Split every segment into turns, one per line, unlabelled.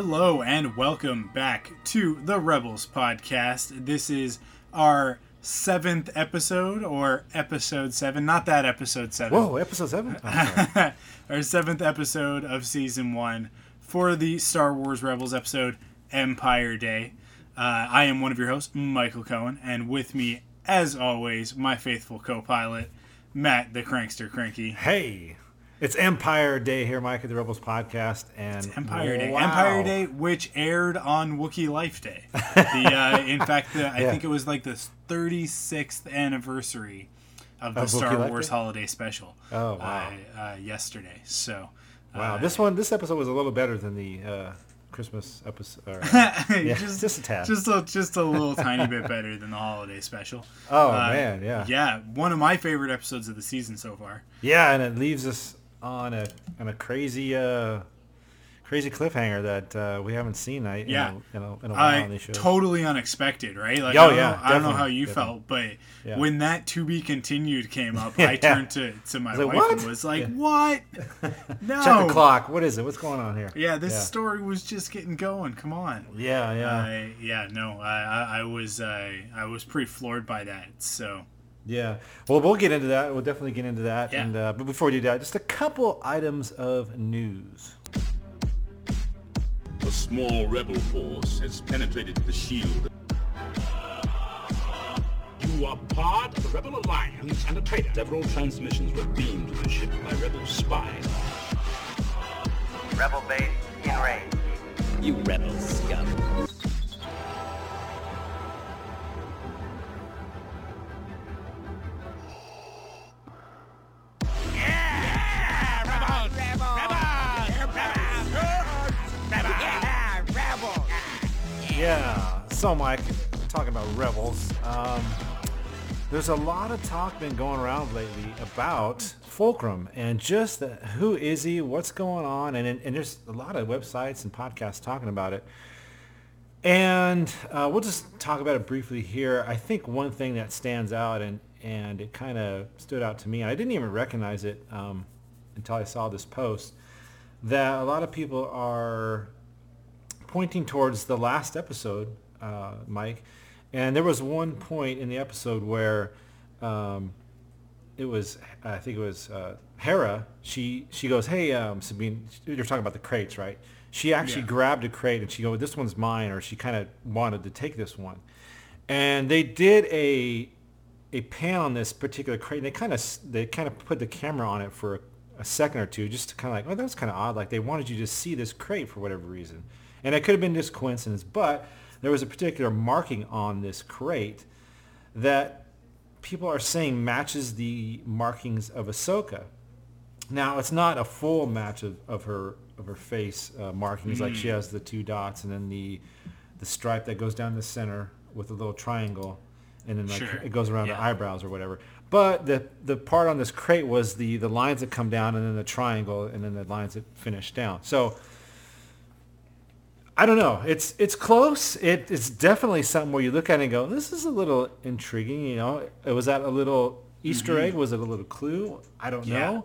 Hello and welcome back to the Rebels podcast. This is our seventh episode or episode seven, not that episode seven.
Whoa, episode seven? Oh,
our seventh episode of season one for the Star Wars Rebels episode Empire Day. Uh, I am one of your hosts, Michael Cohen, and with me, as always, my faithful co pilot, Matt the Crankster Cranky.
hey, it's Empire Day here, Mike, at the Rebels podcast, and
Empire Day.
wow.
Empire Day, which aired on Wookiee Life Day. The, uh, in fact, the, I
Yeah.
think it was like the 36th anniversary of the
Of
Star Wars
Day?
Holiday Special.
Oh, wow.
Uh, uh, yesterday. So.
Wow,
uh,
this one, this episode was a little better than the uh, Christmas episode. Or, uh, yeah,
just,
just a tad.
Just a, just a little tiny bit better than the holiday special.
oh
Uh,
man, yeah.
Yeah, one of my favorite episodes of the season so far.
yeah, and it leaves us on a on a crazy, uh, crazy cliffhanger that uh, we haven't seen. I, in
Yeah.
a, in a, in a while on these shows.
totally unexpected, right? Like,
Oh,
I don't
yeah,
know, I don't know how you
definitely.
felt, but
Yeah.
when that to be continued came up,
Yeah.
I turned to, to my wife
like,
and was like,
Yeah.
"What? No."
Check the clock. What is it? What's going on here?
Yeah, this story was just getting going. Come on.
Yeah, yeah.
I yeah, no, I, I, I was uh, I was pretty floored by that. So
Yeah. Well, we'll get into that. We'll definitely get into that.
Yeah.
And uh, but before we do that, just a couple items of news.
A small rebel force has penetrated the shield. You are part of the Rebel Alliance and a traitor. Several transmissions were beamed to the ship by rebel spies.
Rebel base in range.
You rebel scum.
So, Mike, talking about rebels, um, there's a lot of talk been going around lately about Fulcrum and just the, who is he, what's going on, and and there's a lot of websites and podcasts talking about it. And uh, we'll just talk about it briefly here. I think one thing that stands out and and it kind of stood out to me. I didn't even recognize it um, until I saw this post. That a lot of people are pointing towards the last episode, uh, Mike, and there was one point in the episode where um, it was, I think it was uh, Hera. She she goes, "Hey, um, Sabine, you're talking about the crates, right?" She actually
Yeah.
grabbed a crate and she goes, "This one's mine," or she kind of wanted to take this one, and they did a a pan on this particular crate. And they kind of they kind of put the camera on it for a, a second or two, just to kind of like, oh, that was kind of odd. Like they wanted you to see this crate for whatever reason, and it could have been just coincidence, but there was a particular marking on this crate that people are saying matches the markings of Ahsoka. Now it's not a full match of, of her of her face uh, markings. Like she has the two dots and then the the stripe that goes down the center with a little triangle, and then like
Sure.
it goes around the eyebrows or whatever. But the the part on this crate was the the lines that come down and then the triangle and then the lines that finish down. So I don't know. It's it's close. It, it's definitely something where you look at it and go, this is a little intriguing. You know, it was that a little Easter egg? Was it a little clue? I don't
Mm-hmm. Yeah.
know.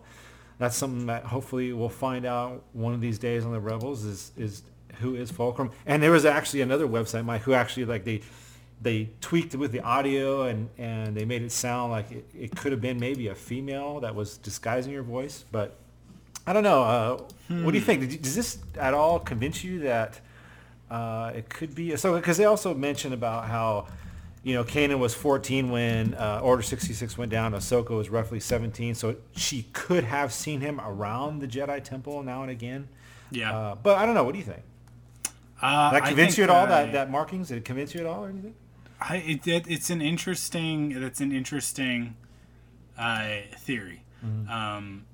That's something that hopefully we'll find out one of these days on the Rebels is is who is Fulcrum. And there was actually another website, Mike, who actually like they they tweaked it with the audio and, and they made it sound like it, it could have been maybe a female that was disguising your voice. But I don't know. Uh, What do you think? Did you, does this at all convince you that uh, it could be? So because they also mentioned about how you know, Kanan was 14 when uh, Order 66 went down. Ahsoka was roughly 17, so she could have seen him around the Jedi Temple now and again.
Yeah.
Uh, but I don't know. What do you think?
Uh,
Did that
I
convince you at all?
uh,
that that markings? Did it convince you at all or anything?
I, it, it, it's an interesting. That's an interesting uh, theory.
Mm-hmm.
Um,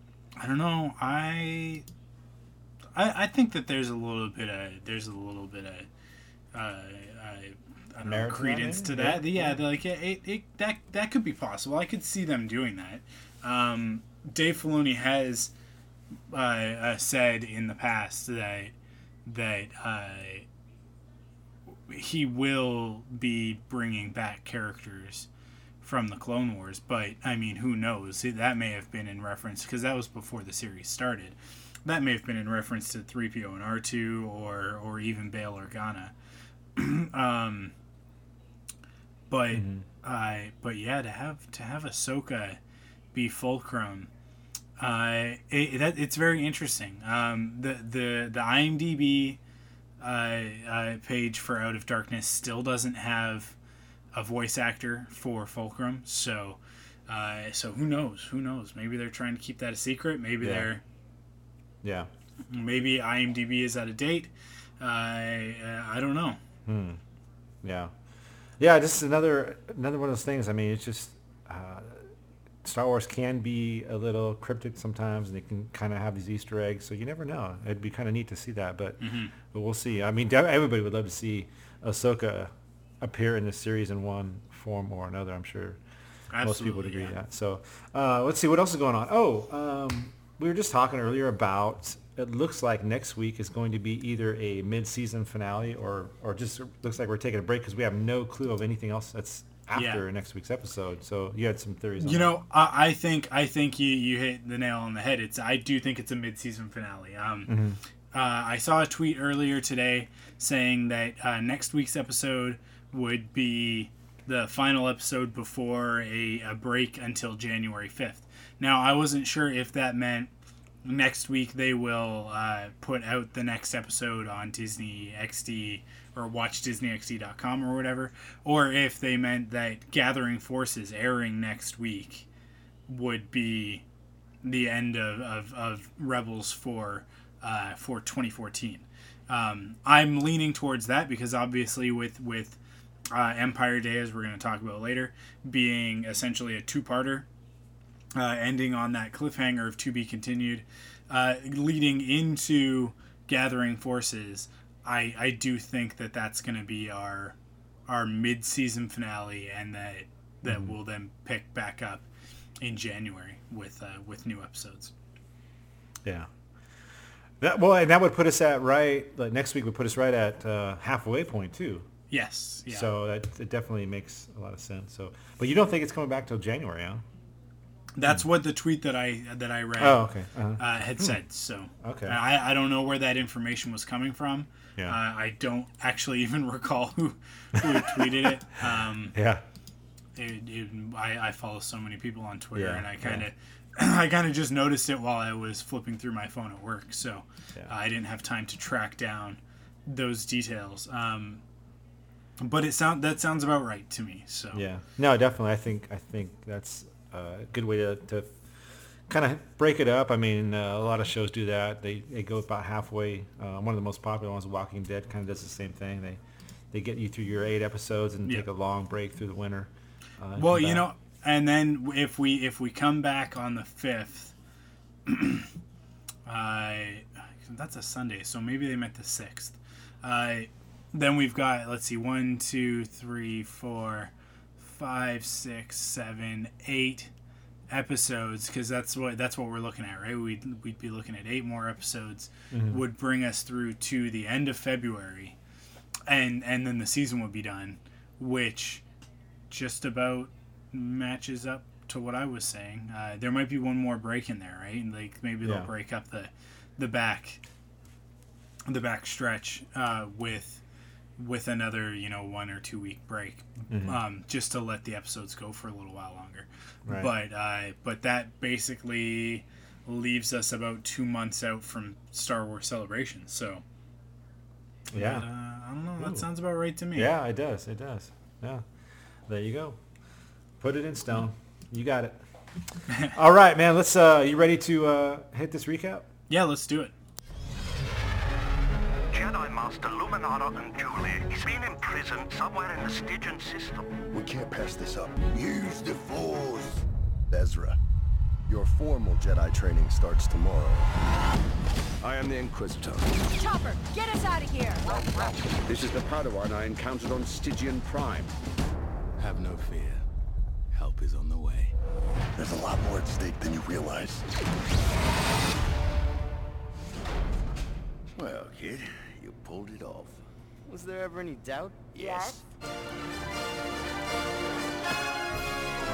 I don't know. I, I I think that there's a little bit of there's a little bit of uh, I, I don't know,
Merit to that,
credence to that.
Yeah,
Yeah, like it, it, it that that could be possible. I could see them doing that. Um, Dave Filoni has uh, uh, said in the past that that uh, he will be bringing back characters from the Clone Wars, but I mean, who knows? That may have been in reference because that was before the series started. That may have been in reference to 3PO and R2 or or even Bail Organa. um, but uh, but yeah, to have to have Ahsoka be Fulcrum, uh, it, that it's very interesting. Um, the the the IMDb uh, uh, page for Out of Darkness still doesn't have a voice actor for Fulcrum, so uh, so who knows? Who knows? Maybe they're trying to keep that a secret. Maybe
Yeah.
they're
Yeah.
maybe IMDb is out of date. Uh, uh, I don't know. Hmm.
Yeah, yeah. This is another another one of those things. I mean, it's just uh, Star Wars can be a little cryptic sometimes, and they can kind of have these Easter eggs. So you never know. It'd be kind of neat to see that, but but we'll see. I mean, everybody would love to see Ahsoka appear in this series in one form or another. I'm sure most people would agree
yeah.
that. So uh, let's see what else is going on. Oh, um, we were just talking earlier about. It looks like next week is going to be either a mid-season finale or or just looks like we're taking a break because we have no clue of anything else that's after
Yeah.
next week's episode. So you had some theories. On
You know, I, I think I think you, you hit the nail on the head. It's I do think it's a mid season finale. Um, uh, I saw a tweet earlier today saying that uh, next week's episode would be the final episode before a, a break until January fifth. Now I wasn't sure if that meant next week they will uh, put out the next episode on Disney XD or watchdisneyxd.com or whatever, or if they meant that Gathering Forces airing next week would be the end of, of, of Rebels for uh, for 2014. Um, I'm leaning towards that because obviously with with uh, Empire Day, as we're going to talk about later, being essentially a two-parter, uh, ending on that cliffhanger of to be continued, uh, leading into gathering forces. I, I do think that that's going to be our our mid-season finale, and that that we'll then pick back up in January with uh, with new episodes.
Yeah. That, well, and that would put us at right. Like next week would put us right at uh, halfway point too.
Yes. Yeah.
So that it definitely makes a lot of sense. So, but you don't think it's coming back till January, huh?
That's what the tweet that I that I read
Oh, okay. Uh-huh.
uh, had said. So
Okay.
I, I don't know where that information was coming from.
Yeah.
Uh, I don't actually even recall who who tweeted it. Um,
Yeah.
it, it, I, I follow so many people on Twitter,
Yeah,
and I kind of I kind of just noticed it while I was flipping through my phone at work, so
Yeah.
I didn't have time to track down those details. Um, but it sound that sounds about right to me. So
Yeah. No, definitely. I think I think that's a good way to, to kind of break it up. I mean, uh, a lot of shows do that. They, they go about halfway. Uh, one of the most popular ones, Walking Dead, kind of does the same thing. They they get you through your eight episodes and
Yeah.
take a long break through the winter. Uh,
Well, you know, and then if we if we come back on the fifth, I that's a Sunday, so maybe they meant the sixth. Uh, then we've got let's see, one, two, three, four, five, six, seven, eight episodes because that's what that's what we're looking at, right? We'd we'd be looking at eight more episodes, would bring us through to the end of February, and and then the season would be done, which just about matches up to what I was saying. Uh, there might be one more break in there, right? Like maybe they'll break up the the back the back stretch uh, with with another you know one or two week break, um, just to let the episodes go for a little while longer.
Right.
But uh, but that basically leaves us about two months out from Star Wars Celebration. So
Yeah.
but, uh, I don't know. That sounds about right to me.
Yeah, it does. It does. Yeah. There you go. Put it in stone. You got it. All right, man. Let's. Uh, you ready to uh, hit this recap?
Yeah, let's do it.
Jedi Master Luminara Unduli is being imprisoned somewhere in the Stygeon system.
We can't pass this up. Use the Force. Ezra, your formal Jedi training starts tomorrow. I am the Inquisitor.
Chopper, get us out of here!
This is the Padawan I encountered on Stygeon Prime. Have no fear. Help is on the way.
There's a lot more at stake than you realize.
Pulled it off.
Was there ever any doubt?
Yes.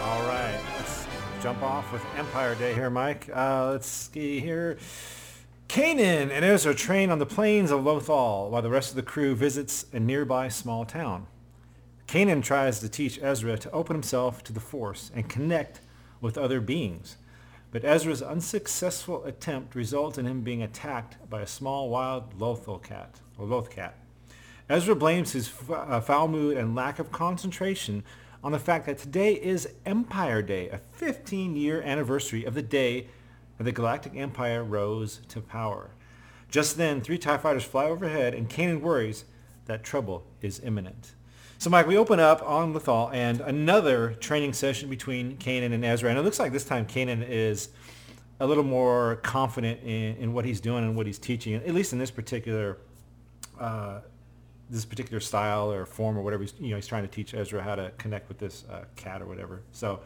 All right. Let's jump off with Empire Day here, Mike. Uh, let's see here. Kanan and Ezra train on the plains of Lothal while the rest of the crew visits a nearby small town. Kanan tries to teach Ezra to open himself to the Force and connect with other beings. But Ezra's unsuccessful attempt results in him being attacked by a small wild Lothal cat, or Loth cat. Ezra blames his uh, foul mood and lack of concentration on the fact that today is Empire Day, a 15-year anniversary of the day that the Galactic Empire rose to power. Just then, three TIE fighters fly overhead, and Kanan worries that trouble is imminent. So, Mike, we open up on Lothal, and another training session between Kanan and Ezra. And it looks like this time Kanan is a little more confident in, in what he's doing and what he's teaching, at least in this particular uh, this particular style or form or whatever. He's, you know, he's trying to teach Ezra how to connect with this uh, cat or whatever. So,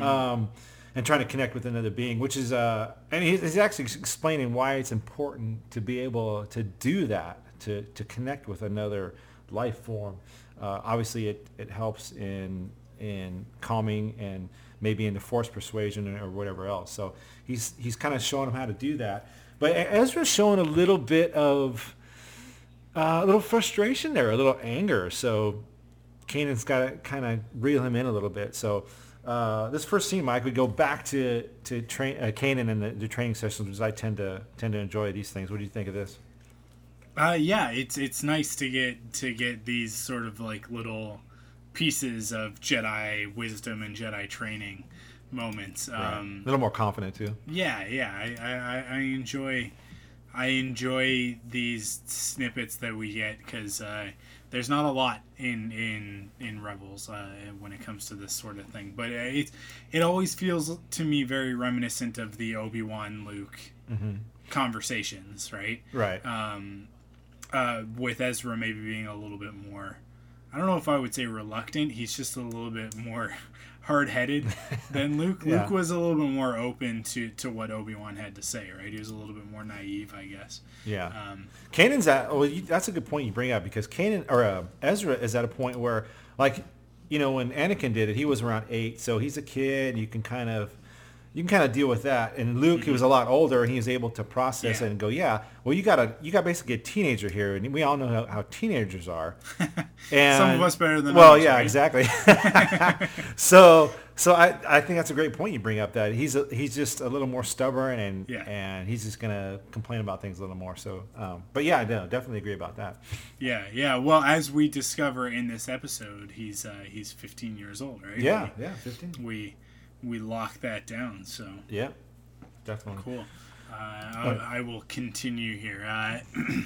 um, and trying to connect with another being, which is, uh, and he's, he's actually explaining why it's important to be able to do that, to, to connect with another life form. Uh, obviously, it, it helps in in calming and maybe in the force persuasion or whatever else. So he's he's kind of showing him how to do that. But Ezra's showing a little bit of uh, a little frustration there, a little anger. So Kanan's got to kind of reel him in a little bit. So uh, this first scene, Mike, we go back to to train uh, Kanan and the, the training sessions, which I tend to tend to enjoy these things. What do you think of this?
Uh, yeah, it's it's nice to get to get these sort of like little pieces of Jedi wisdom and Jedi training moments. Um,
a little more confident too.
Yeah, yeah, I, I- I enjoy I enjoy these snippets that we get because uh, there's not a lot in in in Rebels uh, when it comes to this sort of thing, but it it always feels to me very reminiscent of the Obi Wan Luke conversations, right?
Right.
um, uh, with Ezra maybe being a little bit more. I don't know if I would say reluctant. He's just a little bit more hard-headed than Luke.
Yeah.
Luke was a little bit more open to, to what Obi Wan had to say. Right? He was a little bit more naive, I guess.
Yeah.
Um,
Kanan's at. Well, you, that's a good point you bring up because Kanan or uh, Ezra is at a point where, like, you know, when Anakin did it, he was around eight, so he's a kid. You can kind of, you can kind of deal with that. And Luke, he was a lot older, and he was able to process
Yeah.
it and go, yeah, well, you got a, you got basically a teenager here, and we all know how, how teenagers are. And,
Some of us better than
well,
others,
yeah,
right?
exactly. so, so I, I think that's a great point you bring up. That he's a, he's just a little more stubborn, and
Yeah.
and he's just gonna complain about things a little more. So, um, but yeah, I no, definitely agree about that.
yeah, yeah. Well, as we discover in this episode, he's uh, he's 15 years old, right?
Yeah, yeah, fifteen.
We we lock that down. So
Yeah, definitely.
Cool. Uh, I, I will continue here. Uh,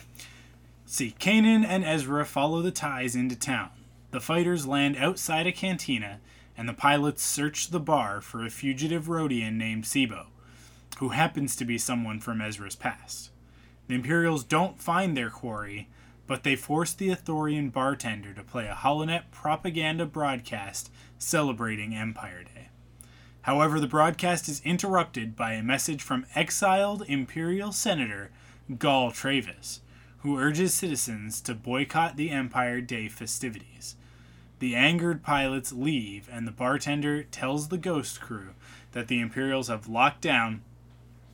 see, Kanan and Ezra follow the ties into town. The fighters land outside a cantina, and the pilots search the bar for a fugitive Rodian named Tseebo, who happens to be someone from Ezra's past. The Imperials don't find their quarry, but they force the Ithorian bartender to play a Holonet propaganda broadcast celebrating Empire Day. However, the broadcast is interrupted by a message from exiled Imperial Senator Gall Trayvis, who urges citizens to boycott the Empire Day festivities. The angered pilots leave, and the bartender tells the ghost crew that the Imperials have locked down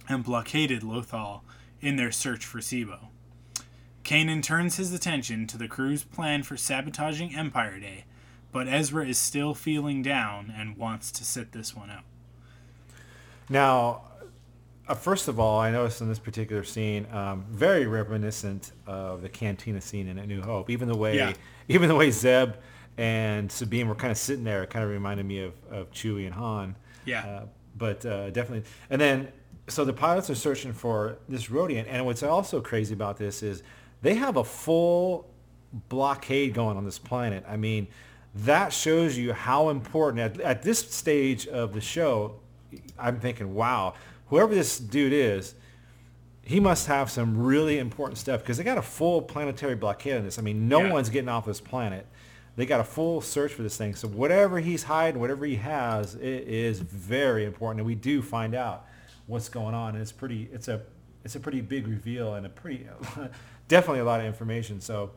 and blockaded Lothal in their search for Tseebo. Kanan turns his attention to the crew's plan for sabotaging Empire Day, but Ezra is still feeling down and wants to sit this one out.
Now, uh, first of all, I noticed in this particular scene, um, very reminiscent of the cantina scene in A New Hope. Even the way,
Yeah.
even the way Zeb and Sabine were kind of sitting there. It kind of reminded me of, of Chewie and Han.
Yeah.
Uh, but uh, definitely. And then, so the pilots are searching for this Rodian. And what's also crazy about this is they have a full blockade going on this planet. I mean, that shows you how important, at, at this stage of the show, I'm thinking, wow, whoever this dude is, he must have some really important stuff because they got a full planetary blockade on this. I mean, no
Yeah.
one's getting off this planet. They got a full search for this thing. So whatever he's hiding, whatever he has, it is very important. And we do find out what's going on. And it's pretty. It's a. It's a pretty big reveal and a pretty, definitely a lot of information. So,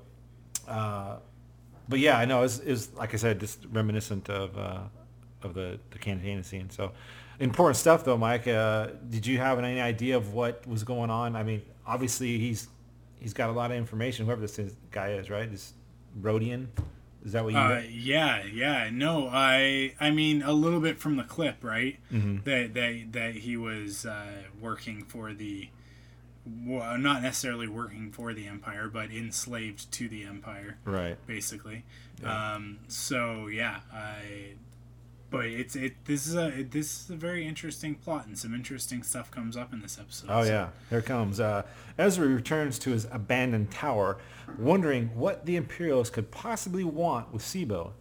uh, but yeah, I know it's is like I said, just reminiscent of uh, of the the cantina scene. So important stuff though, Mike. Uh, did you have any idea of what was going on? I mean, obviously he's he's got a lot of information. Whoever this is, guy is, right? This Rodian. Is that what you?
Uh, yeah, yeah. No, I I mean a little bit from the clip, right?
Mhm.
That that that he was uh, working for the, well, not necessarily working for the empire, but enslaved to the empire,
Right.
Basically. Um, so yeah, I. But it's it. This is a this is a very interesting plot, and some interesting stuff comes up in this episode.
Oh
so-
yeah, here comes. Uh, Ezra returns to his abandoned tower, wondering what the Imperials could possibly want with Tseebo.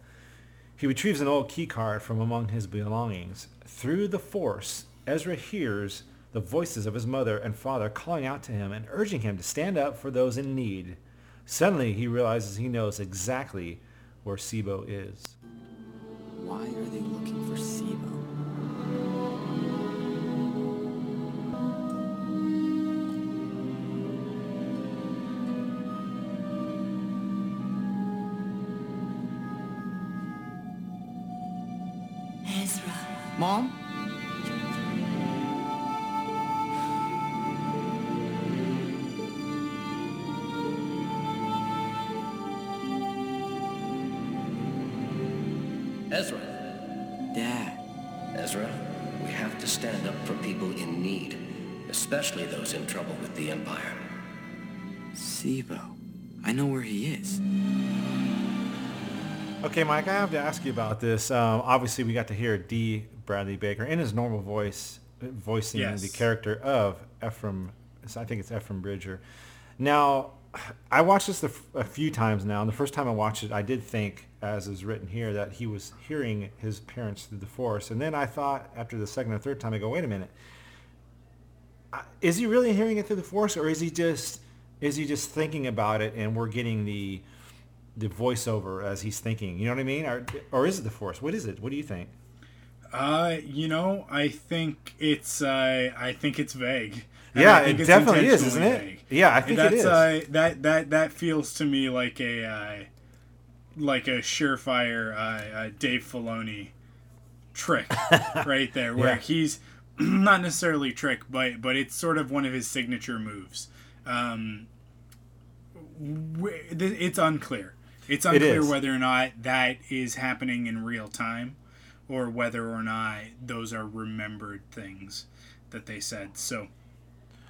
He retrieves an old key card from among his belongings. Through the Force, Ezra hears the voices of his mother and father calling out to him and urging him to stand up for those in need. Suddenly, he realizes he knows exactly where Tseebo is.
Why are they looking for Tseebo?
Ezra.
Mom?
Especially those in trouble with the Empire.
Tseebo. I know where he is.
Okay, Mike, I have to ask you about this. Um, obviously, we got to hear D. Bradley Baker in his normal voice, uh, voicing
Yes.
the character of Ephraim. I think it's Ephraim Bridger. Now, I watched this a few times now, and the first time I watched it, I did think, as is written here, that he was hearing his parents through the Force. And then I thought, after the second or third time, I go, wait a minute, is he really hearing it through the Force, or is he just is he just thinking about it, and we're getting the the voiceover as he's thinking. You know what I mean? Or, or is it the Force? What is it? What do you think?
Uh, you know, I think it's uh, I think it's vague. And
Yeah, it definitely is, isn't it?
vague.
Yeah, I think it
that's,
is.
Uh, that that that feels to me like a uh, like a surefire uh, uh, Dave Filoni trick right there, where
Yeah.
he's not necessarily trick, but but it's sort of one of his signature moves. Um, it's unclear. It's unclear
is.
whether or not that is happening in real time, or whether or not those are remembered things that they said. So,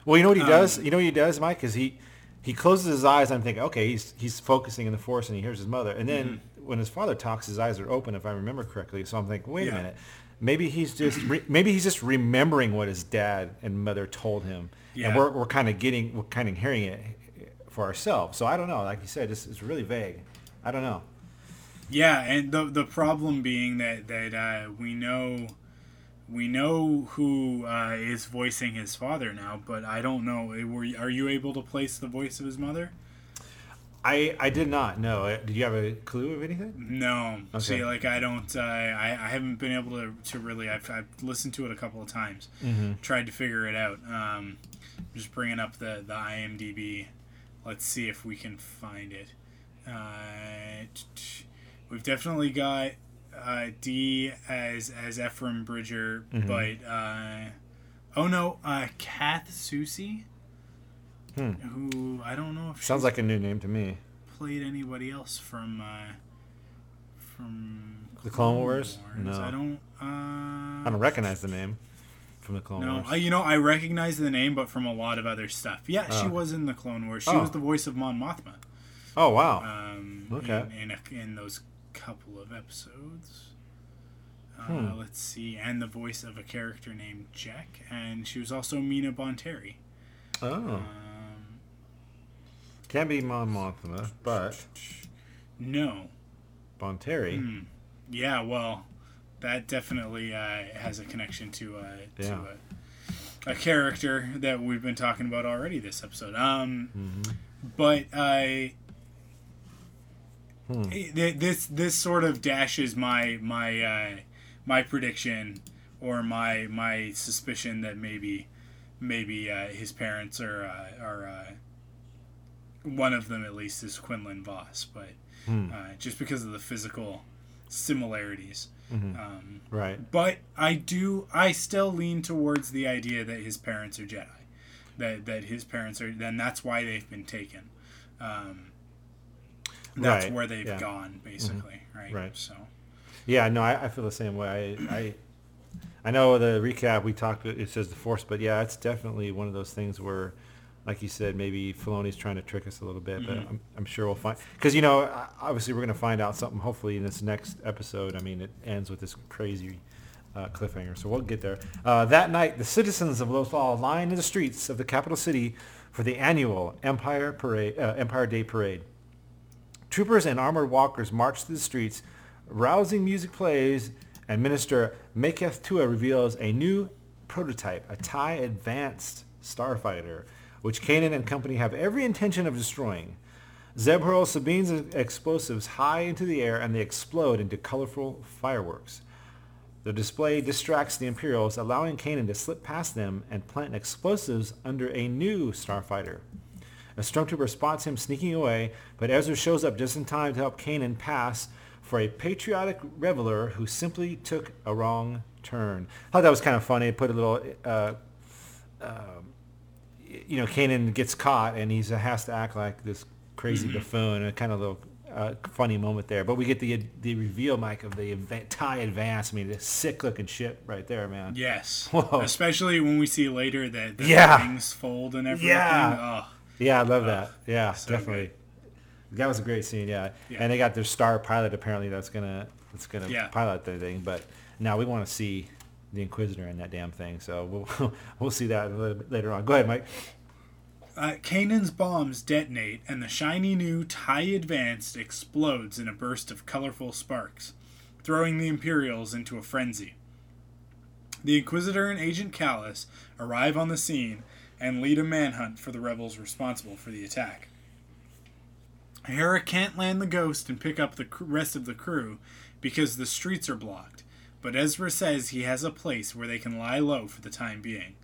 Well, you know what he
Um,
does? You know what he does, Mike? Is he he closes his eyes. I'm thinking, okay, he's he's focusing in the Force, and he hears his mother. And then when his father talks, his eyes are open, if I remember correctly. So I'm thinking, wait
Yeah.
a minute, maybe he's just re- maybe he's just remembering what his dad and mother told him,
Yeah.
and we're we're kind of getting we're kind of hearing it for ourselves. So I don't know. Like you said, it's, it's really vague. I don't know.
Yeah, and the the problem being that that uh, we know we know who uh, is voicing his father now, but I don't know. Were are you able to place the voice of his mother?
I I did not know. Uh, Did you have a clue of anything?
No.
Okay.
See, like I don't. Uh, I I haven't been able to to really. I've, I've listened to it a couple of times.
Mhm.
Tried to figure it out. Um, just bringing up the the IMDb. Let's see if we can find it. Uh, we've definitely got uh, D as as Ephraim Bridger,
Mhm.
but uh, oh no, uh, Kath Soucie,
Hmm.
who I don't know if
Sounds like a new name to me.
played anybody else from uh, from
The Clone Wars? No.
I don't. Uh,
I don't recognize the name from the Clone
no,
Wars.
I, you know I recognize the name, but from a lot of other stuff. Yeah, she
Oh.
was in the Clone Wars. She
Oh.
was the voice of Mon Mothma.
Oh wow.
Um,
Okay.
In, in, a, in those couple of episodes. Uh,
Hmm.
Let's see, and the voice of a character named Jack, and she was also Mina Bonteri.
Oh.
Um,
Can't be Mon Mothma, but
no.
Bonteri.
Hmm. Yeah, well, that definitely uh, has a connection to uh, to a, a character that we've been talking about already this episode. Um,
Mhm.
but I.
Hmm.
This this sort of dashes my my uh, my prediction or my my suspicion that maybe maybe uh, his parents are uh, are uh, one of them at least is Quinlan Vos, but
Hmm.
uh, just because of the physical similarities.
Mhm.
Um,
Right.
But I do I still lean towards the idea that his parents are Jedi, that that his parents are, then that's why they've been taken. Um, that's
Right,
where they've
yeah.
gone, basically, right?
Right.
So.
Yeah, no, I, I feel the same way. I, I, I know the recap we talked. It says the Force, but yeah, it's definitely one of those things where, like you said, maybe Filoni's trying to trick us a little bit. But
Mhm.
I'm, I'm sure we'll find because you know, obviously we're going to find out something. Hopefully in this next episode. I mean, it ends with this crazy. Uh, cliffhanger, so we'll get there. Uh, that night, the citizens of Lothal line in the streets of the capital city for the annual Empire Parade, uh, Empire Day Parade. Troopers and armored walkers march through the streets, rousing music plays, and Minister Maketh Tua reveals a new prototype, a TIE Advanced Starfighter, which Kanan and company have every intention of destroying. Zeb hurls Sabine's explosives high into the air and they explode into colorful fireworks. The display distracts the Imperials, allowing Kanan to slip past them and plant explosives under a new starfighter. A stormtrooper spots him sneaking away, but Ezra shows up just in time to help Kanan pass for a patriotic reveler who simply took a wrong turn. I thought that was kind of funny. Put a little, uh, y- you know, Kanan gets caught and he has to act like this crazy
Mhm.
buffoon. A kind of little uh, funny moment there. But we get the the reveal, Mike, of the adva- tie advance. I mean, this sick looking shit right there, man.
Yes.
Whoa.
Especially when we see later that the
Yeah.
things fold and everything.
Yeah.
Oh.
Yeah, I love that.
Oh,
Yeah,
so
definitely. That was a great scene. Yeah.
Yeah.
and they got their star pilot apparently that's gonna that's gonna
Yeah.
pilot the thing. But now we want to see the Inquisitor in that damn thing. So we'll we'll see that a little bit later on. Go ahead, Mike.
Uh, Kanan's bombs detonate, and the shiny new TIE Advanced explodes in a burst of colorful sparks, throwing the Imperials into a frenzy. The Inquisitor and Agent Kallus arrive on the scene and lead a manhunt for the rebels responsible for the attack. Hera can't land the Ghost and pick up the rest of the crew because the streets are blocked, but Ezra says he has a place where they can lie low for the time being.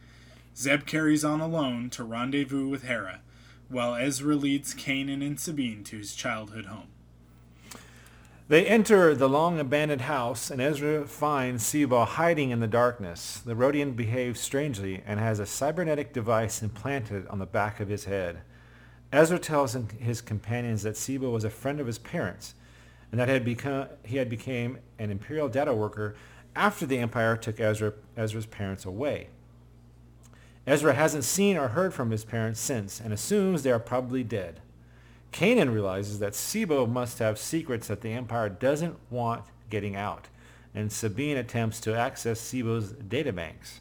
Zeb carries on alone to rendezvous with Hera, while Ezra leads Kanan and Sabine to his childhood home.
They enter the long abandoned house, and Ezra finds Tseebo hiding in the darkness. The Rodian behaves strangely and has a cybernetic device implanted on the back of his head. Ezra tells his companions that Tseebo was a friend of his parents, and that had become, he had become an Imperial data worker after the Empire took Ezra, Ezra's parents away. Ezra hasn't seen or heard from his parents since, and assumes they are probably dead. Kanan realizes that Tseebo must have secrets that the Empire doesn't want getting out, and Sabine attempts to access Tseebo's databanks.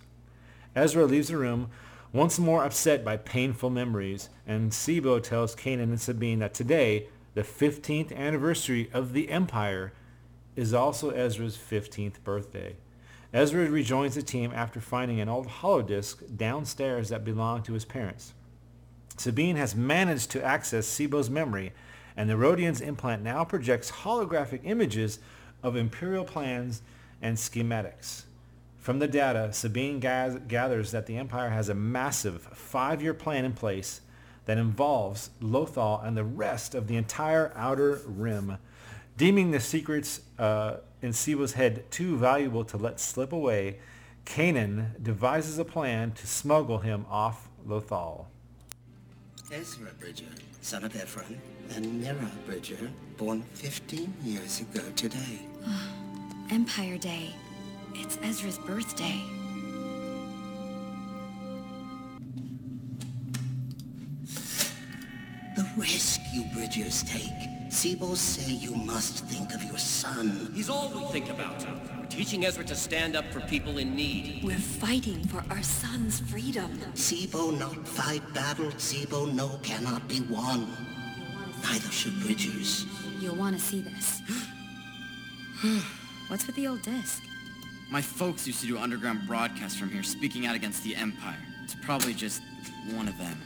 Ezra leaves the room, once more upset by painful memories, and Tseebo tells Kanan and Sabine that today, the 15th anniversary of the Empire, is also Ezra's 15th birthday. Ezra rejoins the team after finding an old holodisc downstairs that belonged to his parents. Sabine has managed to access Tseebo's memory, and the Rodian's implant now projects holographic images of Imperial plans and schematics. From the data, Sabine gathers that the Empire has a massive five-year plan in place that involves Lothal and the rest of the entire Outer Rim. Deeming the secrets uh, in Tseebo's head too valuable to let slip away, Kanan devises a plan to smuggle him off Lothal.
Ezra Bridger, son of Ephraim, and Mira Bridger, born 15 years ago today.
Empire Day. It's Ezra's birthday.
Risk you Bridgers take Tseebo say you must think of your son.
He's all we think about. We're teaching Ezra to stand up for people in need.
We're fighting for our son's freedom.
Tseebo not fight battle. Tseebo no cannot be won. Neither should Bridgers.
You'll want to see this. What's with the old disc?
My folks used to do underground broadcasts from here, speaking out against the Empire. It's probably just one of them.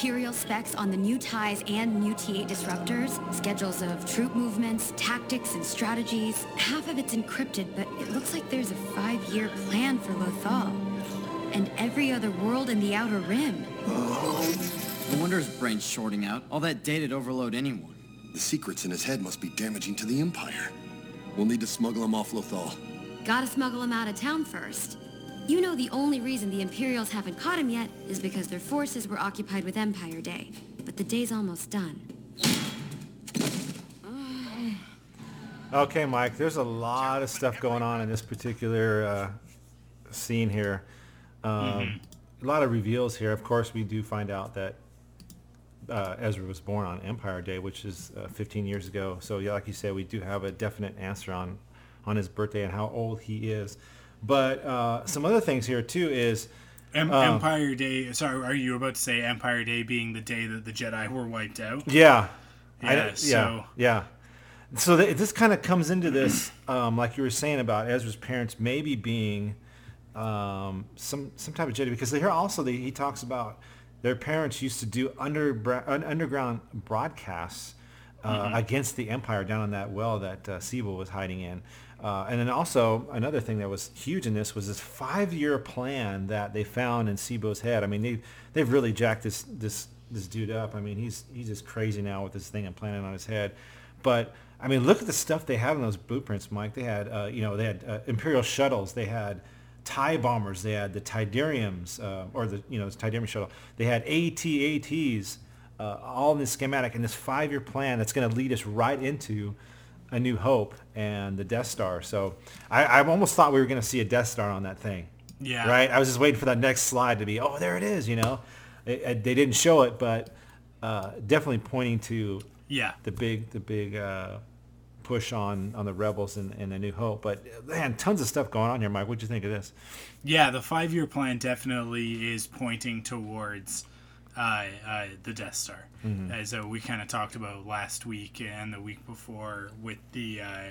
Imperial specs on the new TIEs and new T-8 disruptors, schedules of troop movements, tactics, and strategies. Half of it's encrypted, but it looks like there's a five-year plan for Lothal. And every other world in the Outer Rim.
No wonder his brain's shorting out. All that data'd overload anyone.
The secrets in his head must be damaging to the Empire. We'll need to smuggle him off Lothal.
Gotta smuggle him out of town first. You know the only reason the Imperials haven't caught him yet is because their forces were occupied with Empire Day. But the day's almost done.
Okay, Mike, there's a lot of stuff going on in this particular uh, scene here. Um,
Mm-hmm.
A lot of reveals here. Of course, we do find out that uh, Ezra was born on Empire Day, which is uh, 15 years ago. So, yeah, like you said, we do have a definite answer on on his birthday and how old he is. But uh, some other things here too is
Em-
um,
Empire Day. Sorry, are you about to say Empire Day being the day that the Jedi were wiped out?
Yeah.
Yeah,
yeah.
so-
Yeah. So th- this kind of comes into this, um, like you were saying about Ezra's parents maybe being um, some some type of Jedi, because here also they, he talks about their parents used to do under un- underground broadcasts uh,
Mhm.
against the Empire down in that well that uh, Tseebo was hiding in. Uh, and then also another thing that was huge in this was this five-year plan that they found in Tseebo's head. I mean, they they've really jacked this this this dude up. I mean, he's he's just crazy now with this thing and implanted on his head. But I mean, look at the stuff they had in those blueprints, Mike. They had uh, you know they had uh, Imperial shuttles. They had tie bombers. They had the Tydiriums uh, or the you know Tydirium shuttle. They had AT-ATs. Uh, all in this schematic and this five-year plan that's going to lead us right into a New Hope and the Death Star. So I, I almost thought we were going to see a Death Star on that thing.
Yeah.
Right. I was just waiting for that next slide to be. Oh, there it is. You know, it, it- they didn't show it, but uh, definitely pointing to
Yeah.
the big the big uh, push on on the rebels and, and the New Hope. But man, tons of stuff going on here, Mike. What'd you think of this?
Yeah, the five year plan definitely is pointing towards uh, uh, the Death Star,
Mhm.
as uh, we kind of talked about last week and the week before with the uh,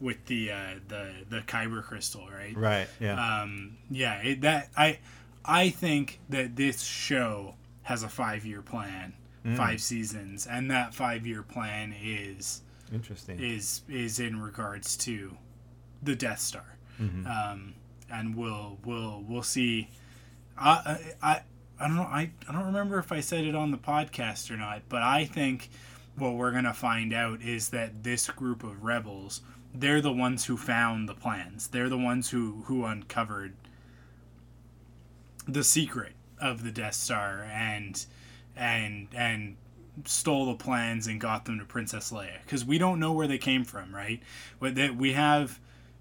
with the uh, the the Kyber crystal, right?
Right, yeah.
Um, yeah. It, that I I think that this show has a five year plan,
Mm.
five seasons, and that five year plan is
Interesting.
is is in regards to the Death Star,
Mhm.
um, and we'll we'll we'll see. I I I don't know. I I don't remember if I said it on the podcast or not, but I think what we're gonna find out is that this group of rebels, they're the ones who found the plans. They're the ones who who uncovered the secret of the Death Star and and and stole the plans and got them to Princess Leia because we don't know where they came from, right? But that we have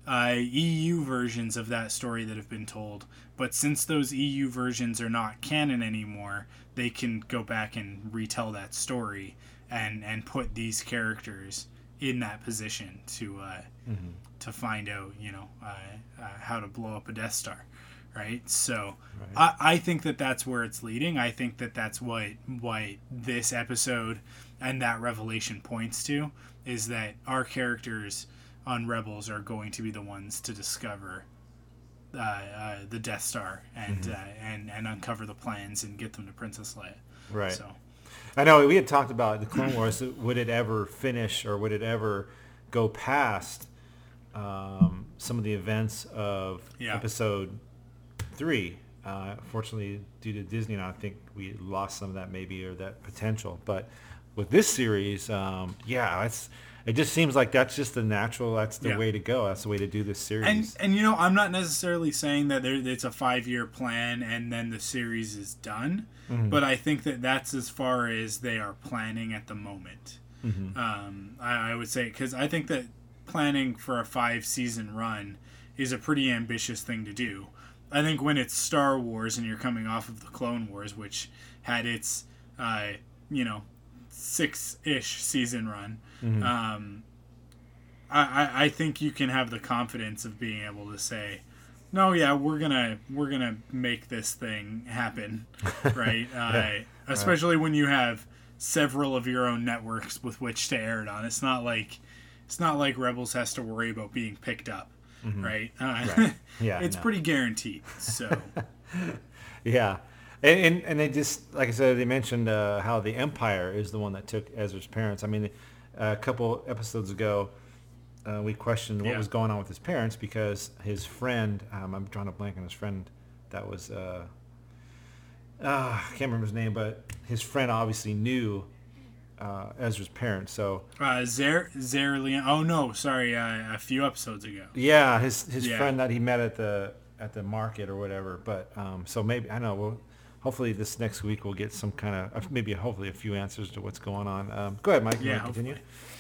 uh, EU versions of that story that have been told, but since those EU versions are not canon anymore, they can go back and retell that story and and put these characters in that position to uh,
Mhm.
to find out, you know, uh, uh, how to blow up a Death Star, right? So
Right.
I, I think that that's where it's leading. I think that that's what what this episode and that revelation points to is that our characters on Rebels are going to be the ones to discover uh, uh, the Death Star and
Mhm.
uh, and and uncover the plans and get them to Princess Leia.
Right.
So
I know we had talked about the Clone Wars. would it ever finish, or would it ever go past um, some of the events of
Yeah.
Episode Three? Uh, fortunately, due to Disney, I think we lost some of that maybe or that potential. But with this series, um, yeah, it's it just seems like that's just the natural. That's the
Yeah.
way to go. That's the way to do this series.
And and you know, I'm not necessarily saying that there it's a five year plan and then the series is done,
Mhm.
but I think that that's as far as they are planning at the moment.
Mhm.
Um, I, I would say because I think that planning for a five season run is a pretty ambitious thing to do. I think when it's Star Wars and you're coming off of the Clone Wars, which had its, uh, you know, six ish season run,
Mhm.
um, I, I, think you can have the confidence of being able to say, no, yeah, we're gonna we're gonna make this thing happen, right? Uh,
Yeah.
Especially when you have several of your own networks with which to air it on. It's not like it's not like Rebels has to worry about being picked up,
Mhm.
right? Uh,
Right. Yeah,
it's
no.
pretty guaranteed. So
Yeah, and, and and they just like I said, they mentioned uh, how the Empire is the one that took Ezra's parents. I mean, a couple episodes ago, uh, we questioned what
Yeah.
was going on with his parents because his friend, um, I'm drawing a blank on his friend, that was uh, uh, I can't remember his name, but his friend obviously knew uh, Ezra's parents. So
uh, Zer Zer Leon. Oh no, sorry, uh, a few episodes ago.
yeah, his his
Yeah.
friend that he met at the at the market or whatever. But um, so maybe I don't know. We'll, hopefully this next week we'll get some kind of maybe hopefully a few answers to what's going on. Um, go ahead, Mike.
Yeah,
continue?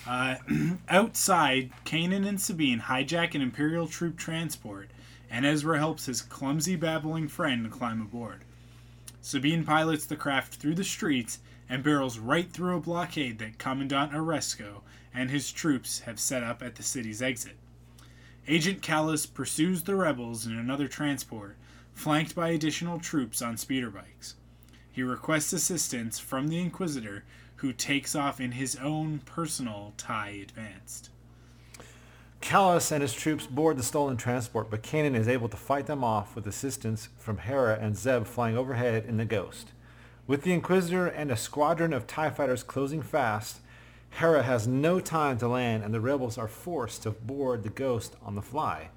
Uh, outside, Kanan and Sabine hijack an Imperial troop transport, and Ezra helps his clumsy, babbling friend climb aboard. Sabine pilots the craft through the streets and barrels right through a blockade that Commandant Aresko and his troops have set up at the city's exit. Agent Kallus pursues the rebels in another transport, flanked by additional troops on speeder bikes. He requests assistance from the Inquisitor, who takes off in his own personal TIE Advanced.
Kallus and his troops board the stolen transport, but Kanan is able to fight them off with assistance from Hera and Zeb flying overhead in the Ghost. With the Inquisitor and a squadron of TIE fighters closing fast, Hera has no time to land and the rebels are forced to board the Ghost on the fly.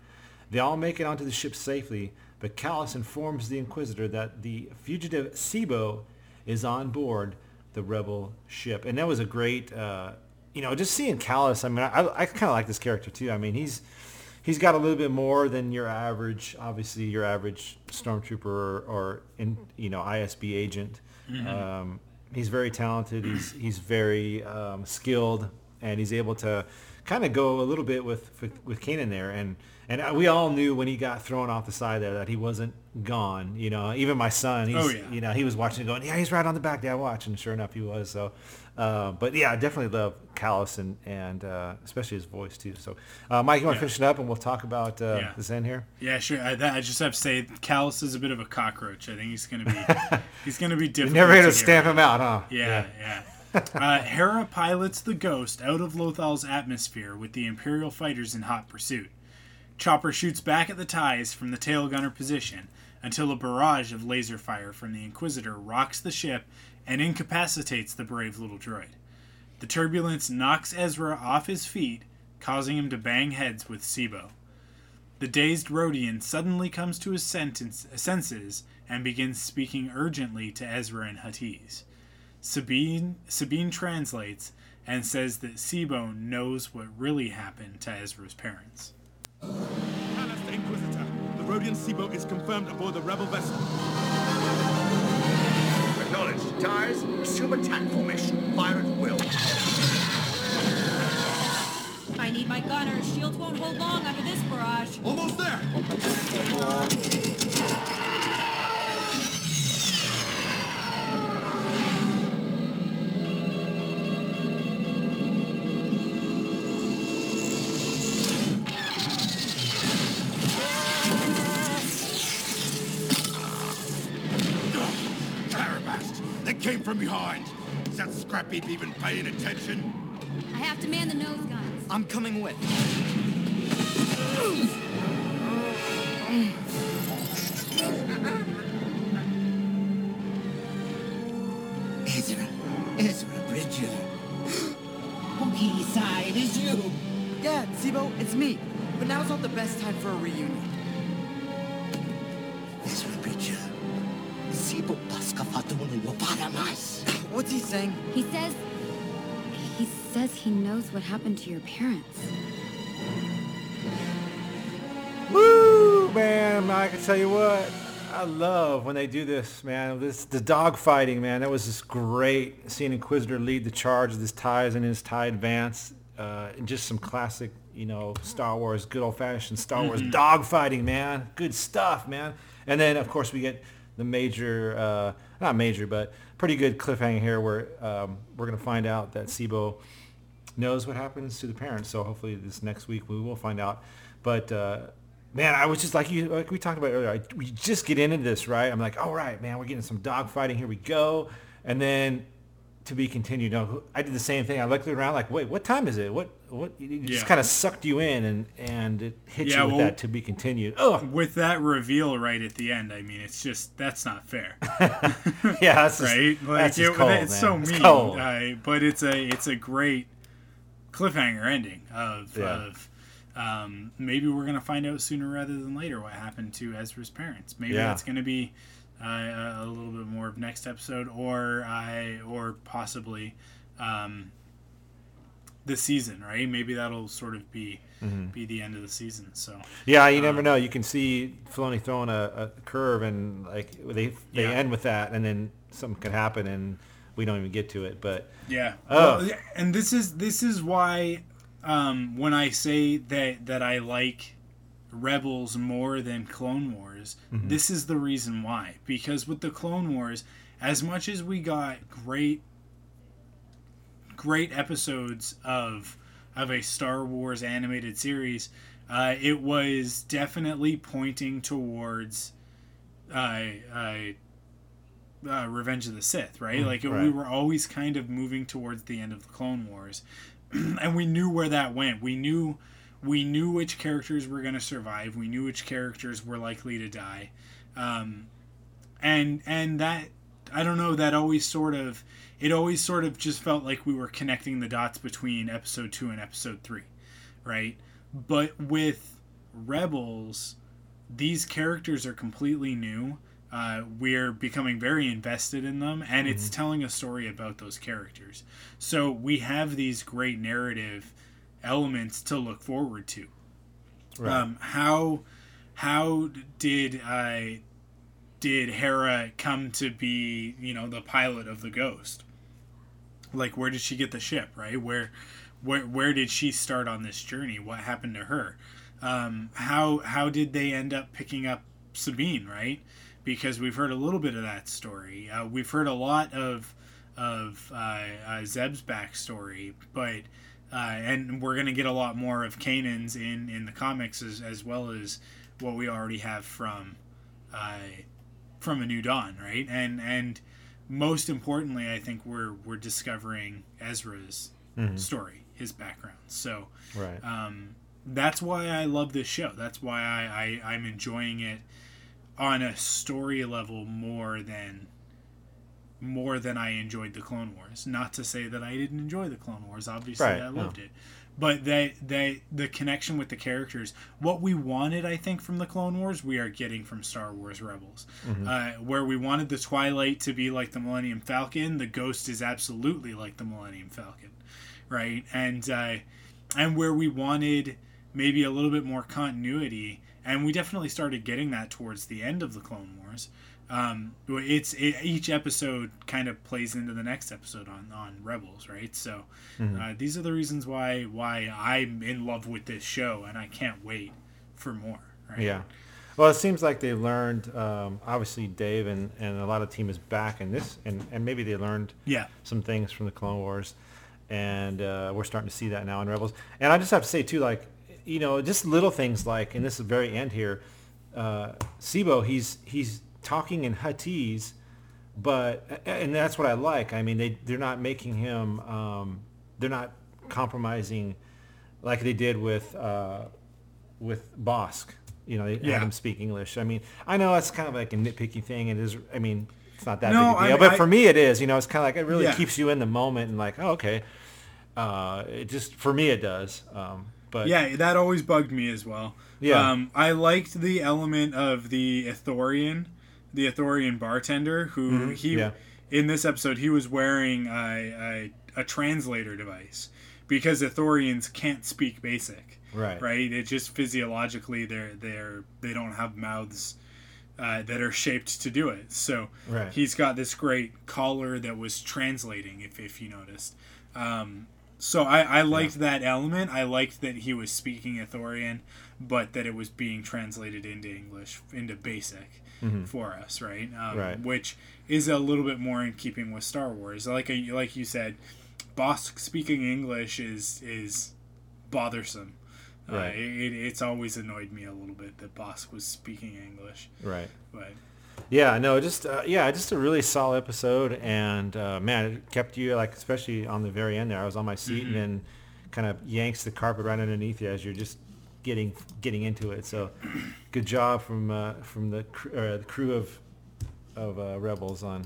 They all make it onto the ship safely, but Kallus informs the Inquisitor that the fugitive Tseebo is on board the rebel ship. And that was a great, uh, you know, just seeing Kallus. I mean, I, I kind of like this character too. I mean, he's he's got a little bit more than your average, obviously your average stormtrooper or, or in you know ISB agent.
Mhm.
Um, he's very talented. He's he's very um, skilled, and he's able to kind of go a little bit with with, with Kanan there. And and we all knew when he got thrown off the side there that he wasn't gone. You know, even my son, he's,
Oh, yeah.
you know, he was watching, going, yeah, he's right on the back. Dad, watch, and sure enough, he was. So, uh, but yeah, I definitely love Kallus and and uh, especially his voice too. So, uh, Mike, you want to
Yeah.
finish it up, and we'll talk about uh,
Yeah.
this end here.
Yeah, sure. I, that, I just have to say, Kallus is a bit of a cockroach. I think he's gonna be he's gonna be difficult.
never gonna
to
stamp him out, huh?
Yeah, yeah. uh, Hera pilots the Ghost out of Lothal's atmosphere with the Imperial fighters in hot pursuit. Chopper shoots back at the ties from the tail gunner position until a barrage of laser fire from the Inquisitor rocks the ship and incapacitates the brave little droid. The turbulence knocks Ezra off his feet, causing him to bang heads with Tseebo. The dazed Rodian suddenly comes to his sentence, senses and begins speaking urgently to Ezra and Huttese. Sabine, Sabine translates and says that Tseebo knows what really happened to Ezra's parents.
Kallus to Inquisitor. The Rodian Tseebo is confirmed aboard the rebel vessel.
Acknowledged. Ties, assume attack formation. Fire at will.
I need my gunners. Shields won't hold long under this barrage.
Almost there.
Came from behind! Is that scrap heap even paying attention?
I have to man the nose guns.
I'm coming with.
Ezra. Ezra Bridger.
Okay, Sai, is you. Yeah, Tseebo, it's me. But now's not the best time for a reunion. What's he saying?
He says. He says he knows what happened to your parents.
Woo, man! I can tell you what, I love when they do this, man. This the dog fighting, man. That was just great. Seeing Inquisitor lead the charge of his ties and his tie advance. uh, and just some classic, you know, Star Wars, good old fashioned Star Wars
Mhm.
dog fighting, man. Good stuff, man. And then of course we get the major, uh, not major, but pretty good cliffhanger here where um, we're gonna find out that Tseebo knows what happens to the parents. So hopefully this next week we will find out. But uh, man, I was just like you, like we talked about earlier. I, we just get into this, right? I'm like, all right, man, we're getting some dog fighting. Here we go. And then to be continued. No, I did the same thing. I looked around like, wait, what time is it? What what? It just
Yeah.
kind of sucked you in, and and it hit
Yeah,
you with
well-
that to be continued. Oh,
With that reveal right at the end, I mean, it's just that's not fair.
Yeah, that's just-
right. Like
that's just
it-
cold,
it's so.
It's
mean. Uh, but it's a it's a great cliffhanger ending of
Yeah.
of. Um, maybe we're gonna find out sooner rather than later what happened to Ezra's parents. Maybe that's gonna be uh, a little bit more of next episode, or I or possibly um, the season. Right? Maybe that'll sort of be
Mhm.
be the end of the season. So
yeah, you never
um,
know. You can see Filoni throwing a, a curve, and like they they
Yeah.
end with that, and then something could happen, and we don't even get to it. But
Yeah.
Oh.
Well, and this is this is why um, when I say that that I like Rebels more than Clone Wars,
Mhm.
this is the reason why. Because with the Clone Wars, as much as we got great great episodes of of a Star Wars animated series, uh, it was definitely pointing towards uh, uh, uh, Revenge of the Sith, right?
Mm,
like we
right.
were always kind of moving towards the end of the Clone Wars, and we knew where that went. We knew we knew which characters were going to survive. We knew which characters were likely to die, um, and and that I don't know. That always sort of it always sort of just felt like we were connecting the dots between Episode two and Episode three, right? But with Rebels, these characters are completely new. Uh, we're becoming very invested in them, and it's telling a story about those characters. So we have these great narrative elements to look forward to.
Right.
Um, how how did uh, did Hera come to be you know the pilot of the Ghost? Like where did she get the ship? Right where where where did she start on this journey? What happened to her? Um, how how did they end up picking up Sabine? Right because we've heard a little bit of that story. Uh, we've heard a lot of of uh, uh, Zeb's backstory, but uh, and we're gonna get a lot more of Kanan's in in the comics as, as well as what we already have from uh, from A New Dawn, right? And and most importantly, I think we're we're discovering Ezra's
Mhm.
story, his background. So
Right.
um, that's why I love this show. That's why I, I I'm enjoying it on a story level more than more than I enjoyed the Clone Wars. Not to say that I didn't enjoy the Clone Wars. Obviously,
Right,
I loved it. But they they the connection with the characters, what we wanted, I think, from the Clone Wars, we are getting from Star Wars Rebels.
Mhm.
Uh, where we wanted the Twilight to be like the Millennium Falcon, the Ghost is absolutely like the Millennium Falcon, right? And uh, and where we wanted maybe a little bit more continuity, and we definitely started getting that towards the end of the Clone Wars. Um, it's it, each episode kind of plays into the next episode on on Rebels, right? So
Mhm.
uh, these are the reasons why why I'm in love with this show, and I can't wait for more. Right?
Yeah. Well, it seems like they learned. Um, obviously, Dave and, and a lot of team is back in this, and, and maybe they learned
Yeah.
some things from the Clone Wars, and uh, we're starting to see that now in Rebels. And I just have to say too, like you know, just little things like, and this is the very end here, uh, Tseebo, he's he's talking in Huttese, but and that's what I like. I mean, they they're not making him, um, they're not compromising like they did with uh, with Bossk. You know, they
Yeah.
had him speak English. I mean, I know that's kind of like a nitpicky thing. It is. I mean, it's not that
No,
big a deal,
I-
but
I-
for me, it is. You know, it's kind of like it really
Yeah.
keeps you in the moment and like, oh, okay. Uh, it just for me, it does. Um, but
yeah, that always bugged me as well.
Yeah.
Um, I liked the element of the Ithorian, the Ithorian bartender, who
Mhm,
he
yeah.
in this episode he was wearing a, a, a translator device because Ithorians can't speak basic.
Right.
Right. It just physiologically they're they're they don't have mouths. Uh, that are shaped to do it. So
Right.
he's got this great collar that was translating, if, if you noticed. Um, So I, I liked that element. I liked that he was speaking Ithorian, but that it was being translated into English, into basic
Mhm.
for us, right? Um,
Right.
Which is a little bit more in keeping with Star Wars. Like a, like you said, Bossk speaking English is is bothersome. Uh,
Right.
it, it's always annoyed me a little bit that Bossk was speaking English.
Right.
But
Yeah, no, just uh, yeah, just a really solid episode, and uh, man, it kept you like, especially on the very end there. I was on my seat,
Mhm.
and then kind of yanks the carpet right underneath you as you're just getting getting into it. So, good job from uh, from the, cr- uh, the crew of of uh, rebels on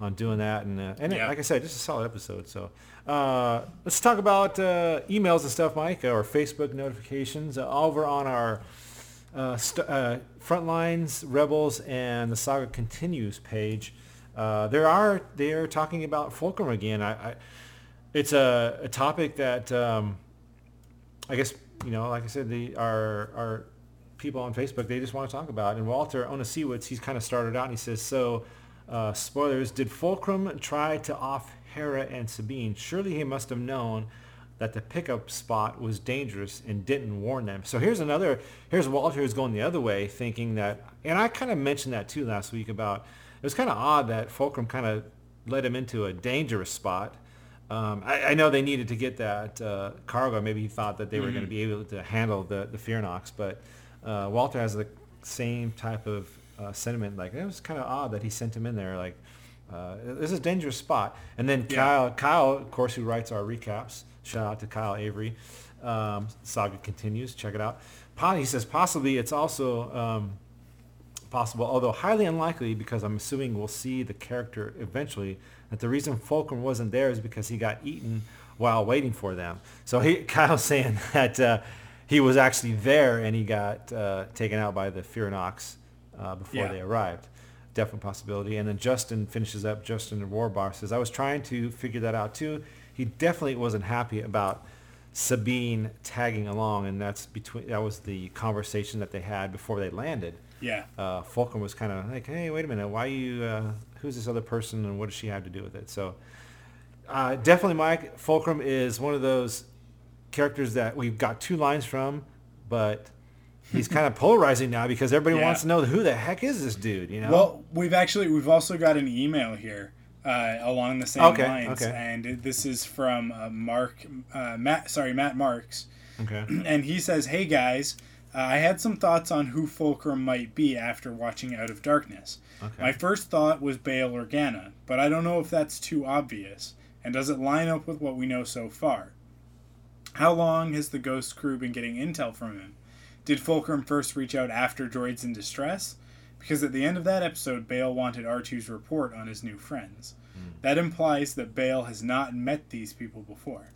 on doing that, and uh, and it-
Yeah.
like I said, just a solid episode. So. Uh, let's talk about uh, emails and stuff, Mike, or Facebook notifications. Uh, over on our uh, st- uh, Frontlines, Rebels, and the Saga Continues page. Uh, there are they're talking about Fulcrum again. I, I it's a, a topic that um, I guess you know, like I said, the our our people on Facebook they just want to talk about. It. And Walter Onasiewicz, he's kind of started out and he says, so uh, spoilers, did Fulcrum try to off Hera and Sabine? Surely he must have known that the pickup spot was dangerous and didn't warn them. So here's another, here's Walter who's going the other way thinking that, and I kind of mentioned that too last week about, it was kind of odd that Fulcrum kind of led him into a dangerous spot. Um, I, I know they needed to get that uh, cargo. Maybe he thought that they were going to be able to handle the, the Fear but uh, Walter has the same type of uh, sentiment. Like, it was kind of odd that he sent him in there. Like, uh, this is a dangerous spot. And then
Yeah.
Kyle, Kyle, of course, who writes our recaps. Shout out to Kyle Avery. Um, saga continues. Check it out. He says possibly it's also um, possible, although highly unlikely, because I'm assuming we'll see the character eventually. That the reason Fulcrum wasn't there is because he got eaten while waiting for them. So he Kyle's saying that uh, he was actually there and he got uh, taken out by the Fyrnocks uh, before
Yeah.
they arrived. Definite possibility. And then Justin finishes up. Justin Warbar says, I was trying to figure that out too. He definitely wasn't happy about Sabine tagging along, and that's between that was the conversation that they had before they landed.
Yeah.
Uh, Fulcrum was kind of like, hey, wait a minute, why you? Uh, who's this other person, and what does she have to do with it? So, uh, definitely, Mike Fulcrum is one of those characters that we've got two lines from, but he's kind of polarizing now because everybody
Yeah.
wants to know who the heck is this dude. You know?
Well, we've actually we've also got an email here uh, along the same
Okay,
lines,
okay.
and this is from uh, Mark uh, Matt. Sorry, Matt Marks,
okay.
and he says, "Hey guys, uh, I had some thoughts on who Fulcrum might be after watching Out of Darkness.
Okay.
My first thought was Bail Organa, but I don't know if that's too obvious, and does it line up with what we know so far? How long has the Ghost crew been getting intel from him? Did Fulcrum first reach out after Droids in Distress? Because at the end of that episode, Bail wanted R2's report on his new friends. That implies that Bail has not met these people before.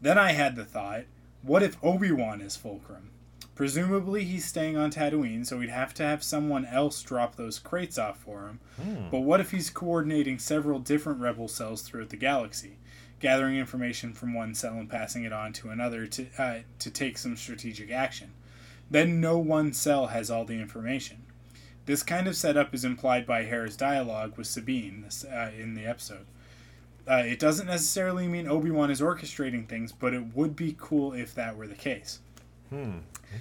Then I had the thought, what if Obi-Wan is Fulcrum? Presumably he's staying on Tatooine, so we'd have to have someone else drop those crates off for him.
Hmm.
But what if he's coordinating several different rebel cells throughout the galaxy, gathering information from one cell and passing it on to another to uh, to take some strategic action? Then no one cell has all the information. This kind of setup is implied by Hera's dialogue with Sabine this, uh, in the episode. Uh, it doesn't necessarily mean Obi Wan is orchestrating things, but it would be cool if that were the case.
Hmm.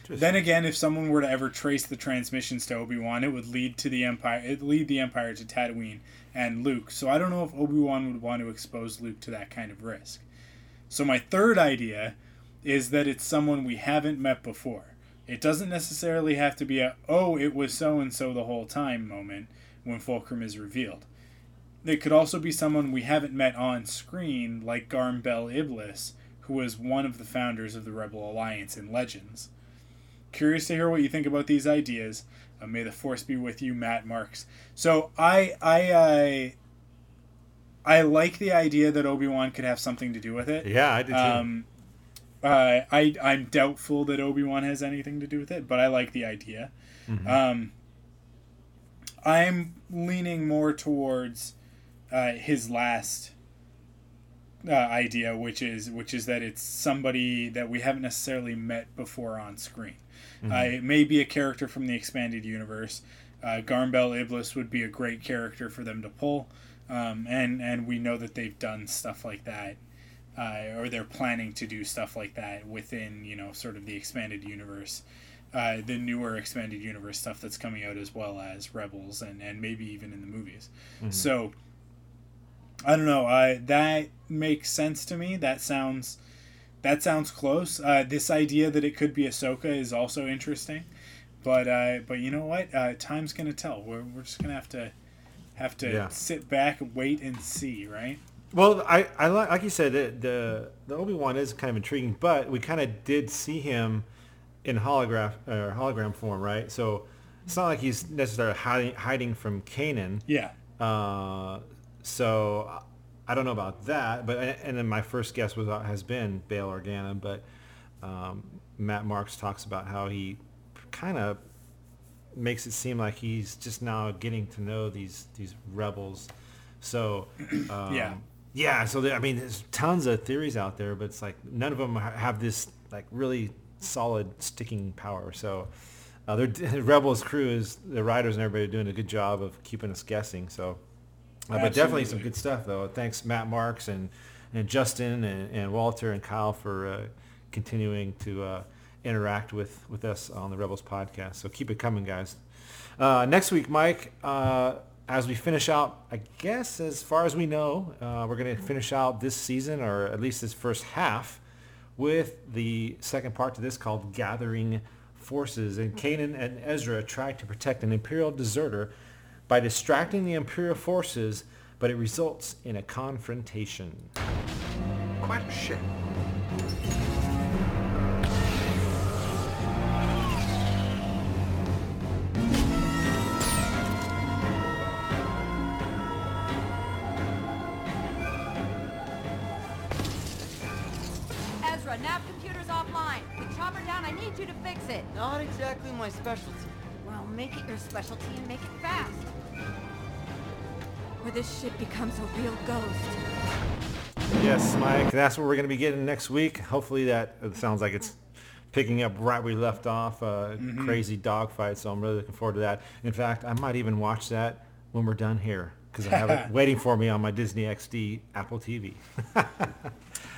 Then again, if someone were to ever trace the transmissions to Obi Wan, it would lead to the Empire. It lead the Empire to Tatooine and Luke. So I don't know if Obi Wan would want to expose Luke to that kind of risk. So my third idea is that it's someone we haven't met before. It doesn't necessarily have to be a "oh, it was so and so the whole time" moment when Fulcrum is revealed. It could also be someone we haven't met on screen, like Garm Bel Iblis, who was one of the founders of the Rebel Alliance in Legends. Curious to hear what you think about these ideas. Uh, may the force be with you, Matt Marks. So I I I, I like the idea that Obi Wan could have something to do with it.
Yeah, I do too.
Um, uh, I I'm doubtful that Obi Wan has anything to do with it, but I like the idea.
Mhm.
Um, I'm leaning more towards uh, his last uh, idea, which is which is that it's somebody that we haven't necessarily met before on screen. Uh,
Mhm.
it may be a character from the expanded universe. Uh, Garm Bel Iblis would be a great character for them to pull, um, and and we know that they've done stuff like that uh, or they're planning to do stuff like that within you know sort of the expanded universe. Uh, the newer expanded universe stuff that's coming out as well as Rebels and, and maybe even in the movies.
Mhm.
So I don't know. Uh, that makes sense to me. That sounds that sounds close. Uh, this idea that it could be Ahsoka is also interesting, but uh, but you know what? Uh, time's gonna tell. We're, we're just gonna have to have to
Yeah.
sit back, and wait, and see. Right?
Well, I, I like, like you said, the the, the Obi Wan is kind of intriguing, but we kind of did see him in holograph or hologram form, right? So it's not like he's necessarily hiding hiding from Kanan.
Yeah.
Uh, so I don't know about that, but and then my first guess was uh, has been Bail Organa, but um, Matt Marks talks about how he kind of makes it seem like he's just now getting to know these these rebels. So um,
Yeah.
yeah. So there, I mean, there's tons of theories out there, but it's like none of them have this like really solid sticking power. So. Uh, their Rebels crew is the writers and everybody are doing a good job of keeping us guessing. So, uh, but definitely some good stuff though. Thanks Matt Marks and, and Justin and, and Walter and Kyle for uh, continuing to uh, interact with, with us on the Rebels podcast. So keep it coming, guys. Uh, next week, Mike, uh, as we finish out, I guess as far as we know, uh, we're going to finish out this season or at least this first half with the second part to this called Gathering Forces. And Kanan and Ezra try to protect an Imperial deserter by distracting the Imperial forces, but it results in a confrontation.
Quite a ship.
Ezra, nav computer's offline. The chopper down, I need you to fix it.
Not exactly my specialty.
Well, make it your specialty and make it fast. Or this ship becomes a real ghost.
Yes, Mike, that's what we're going to be getting next week. Hopefully that it sounds like it's picking up right where we left off. Uh,
Mhm.
Crazy dogfight, so I'm really looking forward to that. In fact, I might even watch that when we're done here because I have it waiting for me on my Disney XD Apple TV. but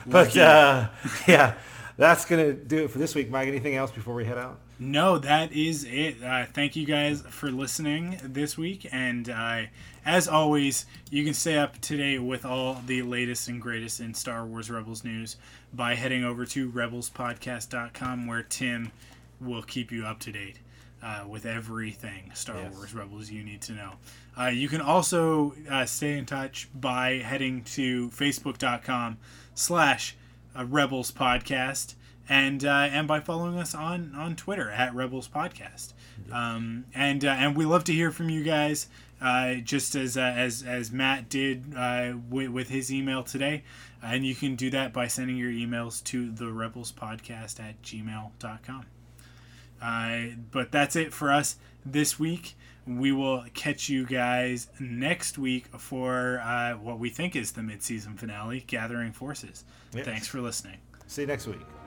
Lucky.
uh, yeah, that's going to do it for this week. Mike, anything else before we head out?
No, that is it. Uh, thank you guys for listening this week. And uh, as always, you can stay up to date with all the latest and greatest in Star Wars Rebels news by heading over to rebelspodcast.com, where Tim will keep you up to date uh, with everything Star
Yes.
Wars Rebels you need to know. Uh, you can also uh, stay in touch by heading to facebook.com slash uh, Rebels Podcast and uh, and by following us on on Twitter at Rebels Podcast. Um, and uh, and we love to hear from you guys. Uh, just as uh, as as Matt did uh, with, with his email today, and you can do that by sending your emails to the Rebels Podcast at gmail.com. Uh, but that's it for us this week. We will catch you guys next week for uh, what we think is the mid-season finale, Gathering Forces.
Yes.
Thanks for listening.
See you next week.